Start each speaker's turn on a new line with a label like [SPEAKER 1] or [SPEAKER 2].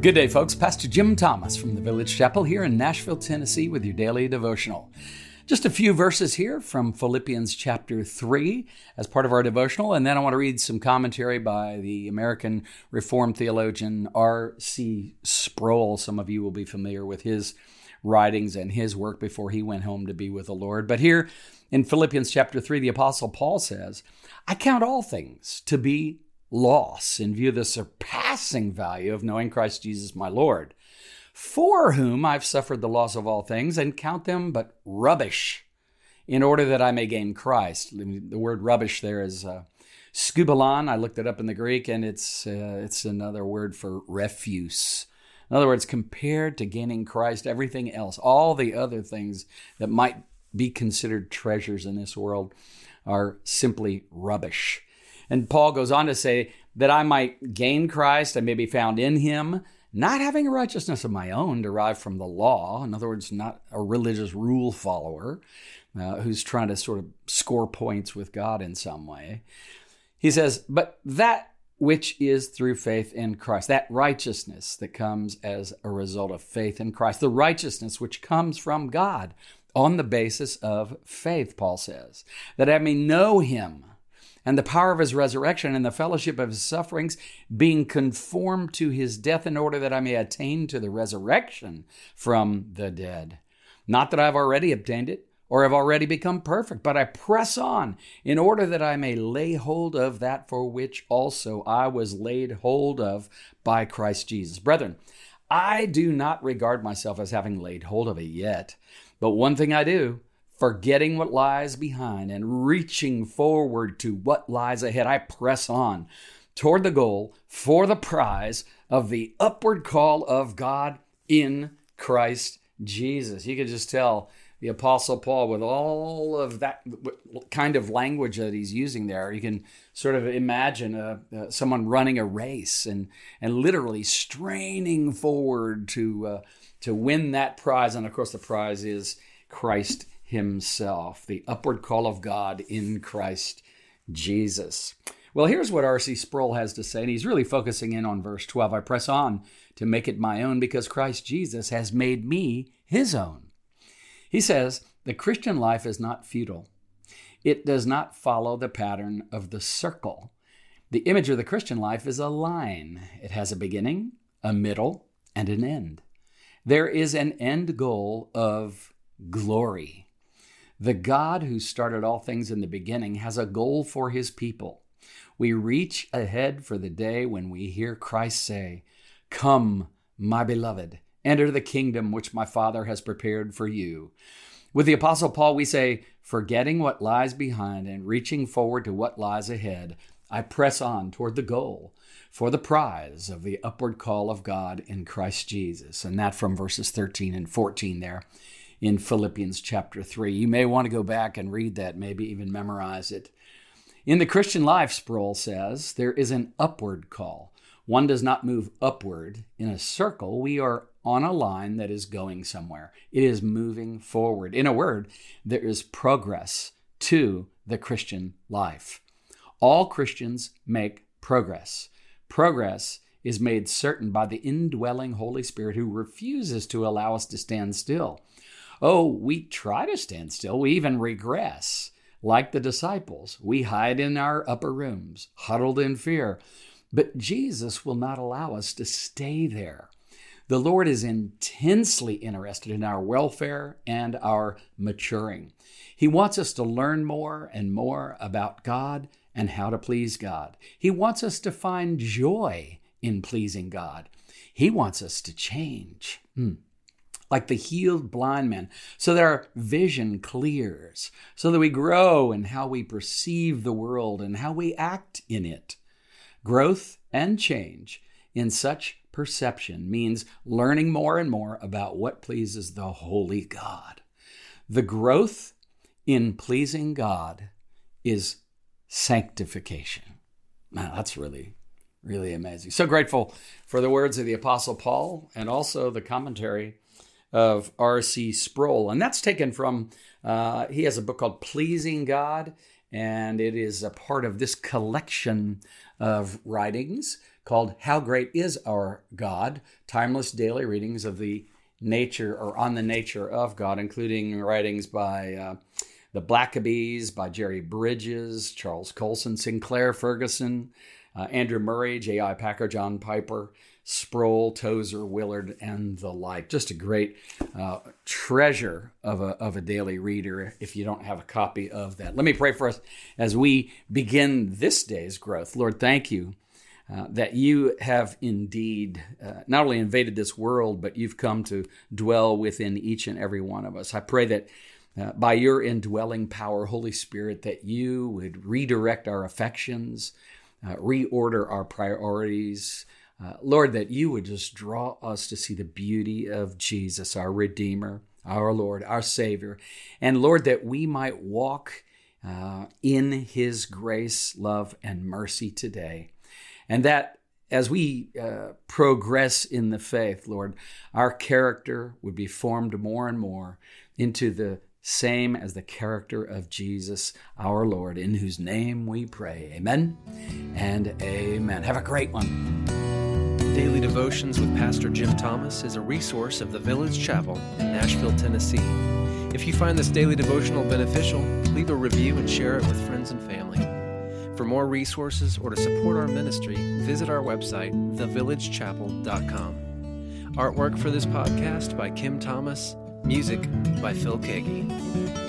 [SPEAKER 1] Good day, folks. Pastor Jim Thomas from the Village Chapel here in Nashville, Tennessee, with your daily devotional. Just a few verses here from Philippians chapter 3 as part of our devotional, and then I want to read some commentary by the American Reformed theologian R.C. Sproul. Some of you will be familiar with his writings and his work before he went home to be with the Lord. But here in Philippians chapter 3, the Apostle Paul says, I count all things to be loss in view of the surpassing value of knowing Christ Jesus my Lord, for whom I've suffered the loss of all things and count them but rubbish in order that I may gain Christ. The word rubbish there is uh, skubalon. I looked it up in the Greek and it's, uh, it's another word for refuse. In other words, compared to gaining Christ, everything else, all the other things that might be considered treasures in this world are simply rubbish. And Paul goes on to say that I might gain Christ, I may be found in him, not having a righteousness of my own derived from the law. In other words, not a religious rule follower uh, who's trying to sort of score points with God in some way. He says, but that which is through faith in Christ, that righteousness that comes as a result of faith in Christ, the righteousness which comes from God on the basis of faith, Paul says, that I may know him and the power of his resurrection and the fellowship of his sufferings, being conformed to his death, in order that I may attain to the resurrection from the dead. Not that I've already obtained it or have already become perfect, but I press on in order that I may lay hold of that for which also I was laid hold of by Christ Jesus. Brethren, I do not regard myself as having laid hold of it yet, but one thing I do forgetting what lies behind and reaching forward to what lies ahead. I press on toward the goal for the prize of the upward call of God in Christ Jesus. You could just tell the Apostle Paul, with all of that kind of language that he's using there, you can sort of imagine a, uh, someone running a race and, and literally straining forward to, uh, to win that prize. And of course, the prize is Christ himself, the upward call of God in Christ Jesus. Well, here's what R.C. Sproul has to say, and he's really focusing in on verse 12. I press on to make it my own because Christ Jesus has made me his own. He says, The Christian life is not futile, it does not follow the pattern of the circle. The image of the Christian life is a line, it has a beginning, a middle, and an end. There is an end goal of glory. The God who started all things in the beginning has a goal for his people. We reach ahead for the day when we hear Christ say, Come, my beloved, enter the kingdom which my Father has prepared for you. With the Apostle Paul, we say, Forgetting what lies behind and reaching forward to what lies ahead, I press on toward the goal for the prize of the upward call of God in Christ Jesus. And that from verses 13 and 14 there in Philippians chapter 3. You may want to go back and read that, maybe even memorize it. In the Christian life, Sproul says, there is an upward call. One does not move upward in a circle. We are on a line that is going somewhere. It is moving forward. In a word, there is progress to the Christian life. All Christians make progress. Progress is made certain by the indwelling Holy Spirit who refuses to allow us to stand still. Oh, we try to stand still. We even regress. Like the disciples, we hide in our upper rooms, huddled in fear. But Jesus will not allow us to stay there. The Lord is intensely interested in our welfare and our maturing. He wants us to learn more and more about God and how to please God. He wants us to find joy in pleasing God. He wants us to change. Hmm like the healed blind man, so that our vision clears, so that we grow in how we perceive the world and how we act in it. Growth and change in such perception means learning more and more about what pleases the Holy God. The growth in pleasing God is sanctification. Now, that's really, really amazing. So grateful for the words of the Apostle Paul and also the commentary of R.C. Sproul. And that's taken from, uh, he has a book called Pleasing God, and it is a part of this collection of writings called How Great Is Our God? Timeless Daily Readings of the Nature or on the Nature of God, including writings by uh, the Blackabys, by Jerry Bridges, Charles Colson, Sinclair Ferguson, uh, Andrew Murray, J.I. Packer, John Piper, Sproul, Tozer, Willard, and the like. Just a great uh, treasure of a, of a daily reader if you don't have a copy of that. Let me pray for us as we begin this day's growth. Lord, thank you. Uh, that you have indeed uh, not only invaded this world, but you've come to dwell within each and every one of us. I pray that uh, by your indwelling power, Holy Spirit, that you would redirect our affections, uh, reorder our priorities. Uh, Lord, that you would just draw us to see the beauty of Jesus, our Redeemer, our Lord, our Savior. And Lord, that we might walk uh, in His grace, love, and mercy today. And that as we uh, progress in the faith, Lord, our character would be formed more and more into the same as the character of Jesus our Lord, in whose name we pray. Amen and amen. Have a great one.
[SPEAKER 2] Daily Devotions with Pastor Jim Thomas is a resource of the Village Chapel in Nashville, Tennessee. If you find this daily devotional beneficial, leave a review and share it with friends and family. For more resources or to support our ministry, visit our website, thevillagechapel.com. Artwork for this podcast by Kim Thomas Music by Phil Keaggy.